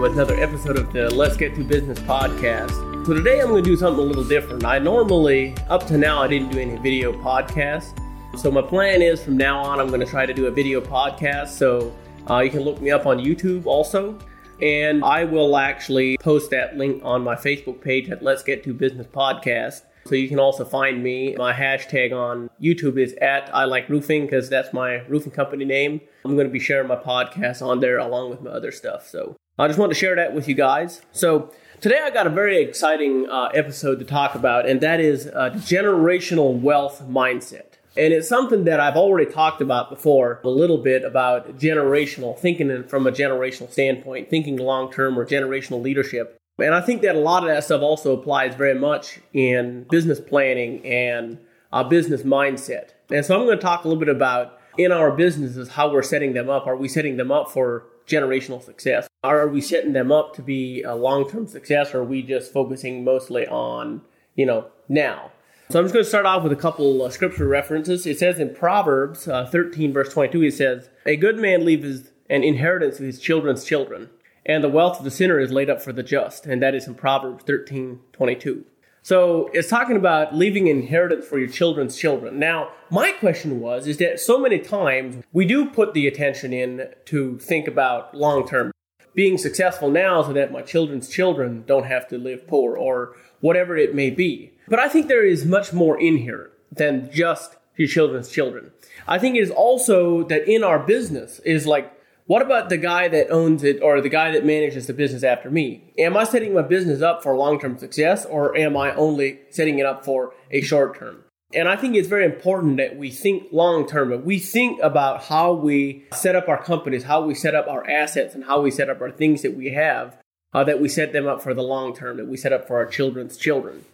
With another episode of the Let's Get to Business podcast. So today I'm going to do something a little different. I normally, up to now, I didn't do any video podcasts. So my plan is from now on, I'm going to try to do a video podcast. So uh, you can look me up on YouTube also. And I will actually post that link on my Facebook page at Let's Get to Business Podcast. So you can also find me. My hashtag on YouTube is at I Like Roofing because that's my roofing company name. I'm going to be sharing my podcast on there along with my other stuff. So I just want to share that with you guys. So today I got a very exciting uh, episode to talk about, and that is uh, generational wealth mindset. And it's something that I've already talked about before a little bit about generational thinking from a generational standpoint, thinking long term or generational leadership. And I think that a lot of that stuff also applies very much in business planning and a business mindset. And so I'm going to talk a little bit about in our businesses how we're setting them up. Are we setting them up for generational success? Are we setting them up to be a long term success or are we just focusing mostly on, you know, now? So I'm just going to start off with a couple uh, scripture references. It says in Proverbs uh, 13, verse 22, it says, A good man leaves an inheritance to his children's children, and the wealth of the sinner is laid up for the just. And that is in Proverbs 13, 22. So it's talking about leaving inheritance for your children's children. Now, my question was, is that so many times we do put the attention in to think about long term being successful now so that my children's children don't have to live poor or whatever it may be. But I think there is much more in here than just your children's children. I think it is also that in our business is like, what about the guy that owns it or the guy that manages the business after me? Am I setting my business up for long term success or am I only setting it up for a short term? And I think it's very important that we think long term, we think about how we set up our companies, how we set up our assets, and how we set up our things that we have, uh, that we set them up for the long term, that we set up for our children's children.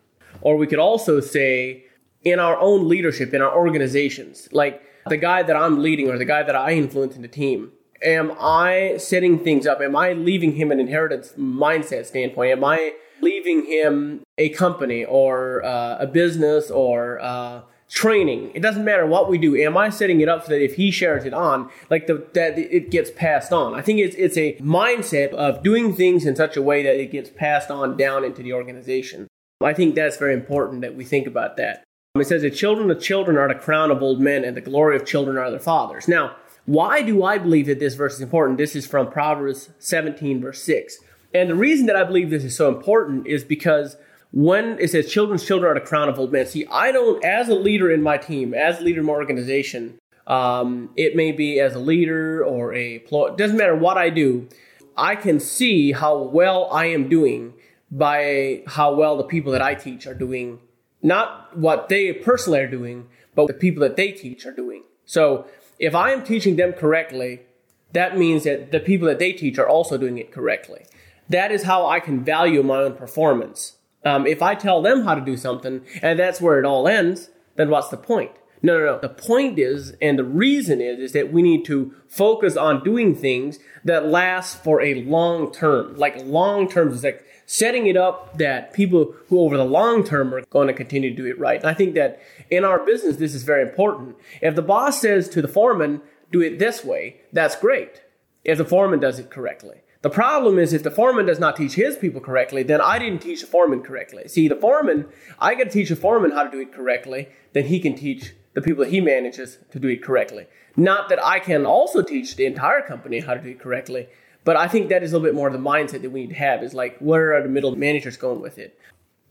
Or we could also say in our own leadership, in our organizations, like the guy that I'm leading or the guy that I influence in the team, am I setting things up? Am I leaving him an inheritance mindset standpoint? Am I leaving him a company or uh, a business or uh, training? It doesn't matter what we do. Am I setting it up so that if he shares it on, like the, that it gets passed on? I think it's it's a mindset of doing things in such a way that it gets passed on down into the organization. I think that's very important that we think about that. It says, The children of children are the crown of old men, and the glory of children are their fathers. Now, why do I believe that this verse is important? This is from Proverbs 17, verse 6. And the reason that I believe this is so important is because when it says children's children are the crown of old men, see, I don't, as a leader in my team, as a leader in my organization, um, it may be as a leader or a, doesn't matter what I do, I can see how well I am doing by how well the people that I teach are doing, not what they personally are doing, but the people that they teach are doing. So if I am teaching them correctly, that means that the people that they teach are also doing it correctly. That is how I can value my own performance. Um, if I tell them how to do something and that's where it all ends, then what's the point? No, no, no. The point is, and the reason is, is that we need to focus on doing things that last for a long term. Like long term is like setting it up that people who over the long term are going to continue to do it right. And I think that in our business, this is very important. If the boss says to the foreman, do it this way, that's great. If the foreman does it correctly. The problem is if the foreman does not teach his people correctly, then I didn't teach the foreman correctly. See, the foreman, I got to teach the foreman how to do it correctly, then he can teach the people that he manages to do it correctly. Not that I can also teach the entire company how to do it correctly, but I think that is a little bit more the mindset that we need to have is like, where are the middle managers going with it?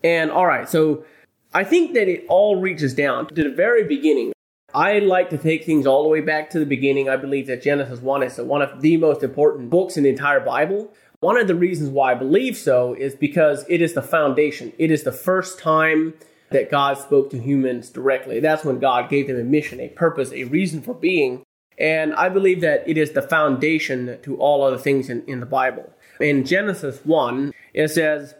And all right, so I think that it all reaches down to the very beginning. I like to take things all the way back to the beginning. I believe that Genesis 1 is one of the most important books in the entire Bible. One of the reasons why I believe so is because it is the foundation. It is the first time that God spoke to humans directly. That's when God gave them a mission, a purpose, a reason for being. And I believe that it is the foundation to all other things in, in the Bible. In Genesis 1, it says,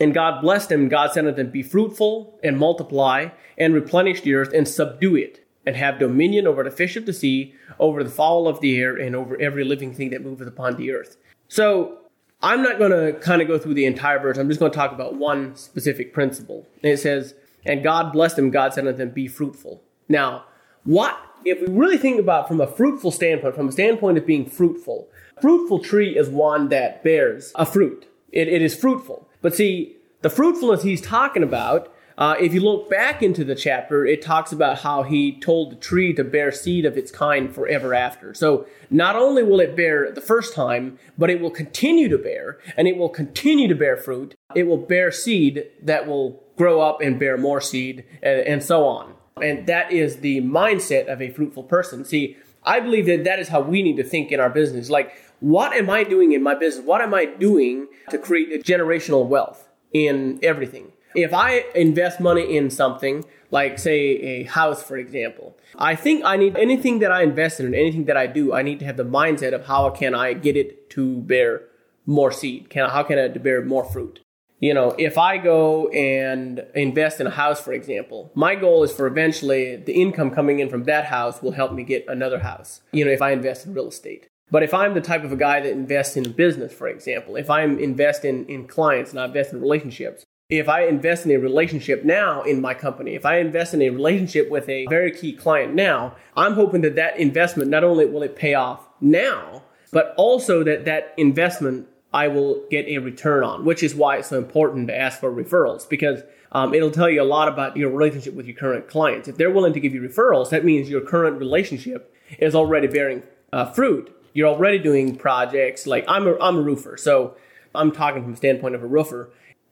And God blessed them, God said unto them, Be fruitful and multiply and replenish the earth and subdue it, and have dominion over the fish of the sea, over the fowl of the air, and over every living thing that moveth upon the earth. So I'm not going to kind of go through the entire verse. I'm just going to talk about one specific principle. And it says, And God blessed them, God said unto them, Be fruitful. Now, what, if we really think about from a fruitful standpoint, from a standpoint of being fruitful, fruitful tree is one that bears a fruit. It, it is fruitful. But see, the fruitfulness he's talking about uh, if you look back into the chapter, it talks about how he told the tree to bear seed of its kind forever after. So not only will it bear the first time, but it will continue to bear, and it will continue to bear fruit. It will bear seed that will grow up and bear more seed, and, and so on. And that is the mindset of a fruitful person. See, I believe that that is how we need to think in our business. Like, what am I doing in my business? What am I doing to create generational wealth in everything? If I invest money in something, like say a house, for example, I think I need anything that I invest in, anything that I do, I need to have the mindset of how can I get it to bear more seed? Can how can I bear more fruit? You know, if I go and invest in a house, for example, my goal is for eventually the income coming in from that house will help me get another house. You know, if I invest in real estate. But if I'm the type of a guy that invests in business, for example, if I'm investing in clients and I invest in relationships, if I invest in a relationship now in my company, if I invest in a relationship with a very key client now, I'm hoping that that investment not only will it pay off now, but also that that investment I will get a return on, which is why it's so important to ask for referrals because um, it'll tell you a lot about your relationship with your current clients. If they're willing to give you referrals, that means your current relationship is already bearing uh, fruit. You're already doing projects like I'm a, I'm a roofer, so I'm talking from the standpoint of a roofer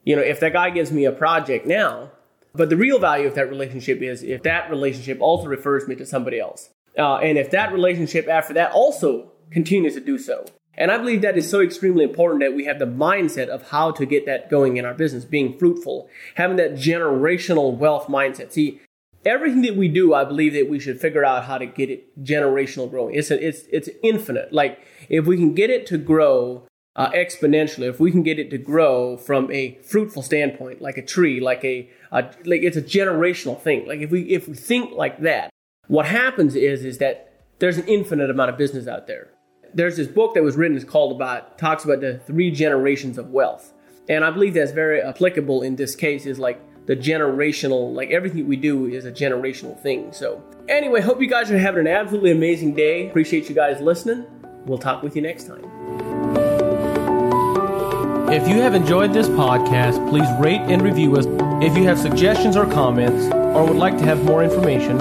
you know, if that guy gives me a project now, but the real value of that relationship is if that relationship also refers me to somebody else. Uh, and if that relationship after that also continues to do so. And I believe that is so extremely important that we have the mindset of how to get that going in our business, being fruitful, having that generational wealth mindset. See, everything that we do, I believe that we should figure out how to get it generational growing. It's a, it's it's infinite. Like if we can get it to grow uh, exponentially, if we can get it to grow from a fruitful standpoint, like a tree, like a, a like it's a generational thing. Like if we if we think like that, what happens is is that there's an infinite amount of business out there. There's this book that was written is called about talks about the three generations of wealth, and I believe that's very applicable in this case. Is like the generational, like everything we do is a generational thing. So anyway, hope you guys are having an absolutely amazing day. Appreciate you guys listening. We'll talk with you next time. If you have enjoyed this podcast, please rate and review us. If you have suggestions or comments, or would like to have more information,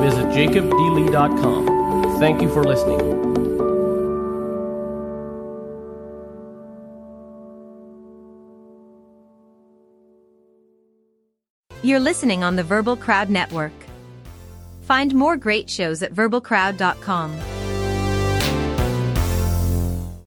visit jacobdlee.com. Thank you for listening. You're listening on the Verbal Crowd Network. Find more great shows at verbalcrowd.com.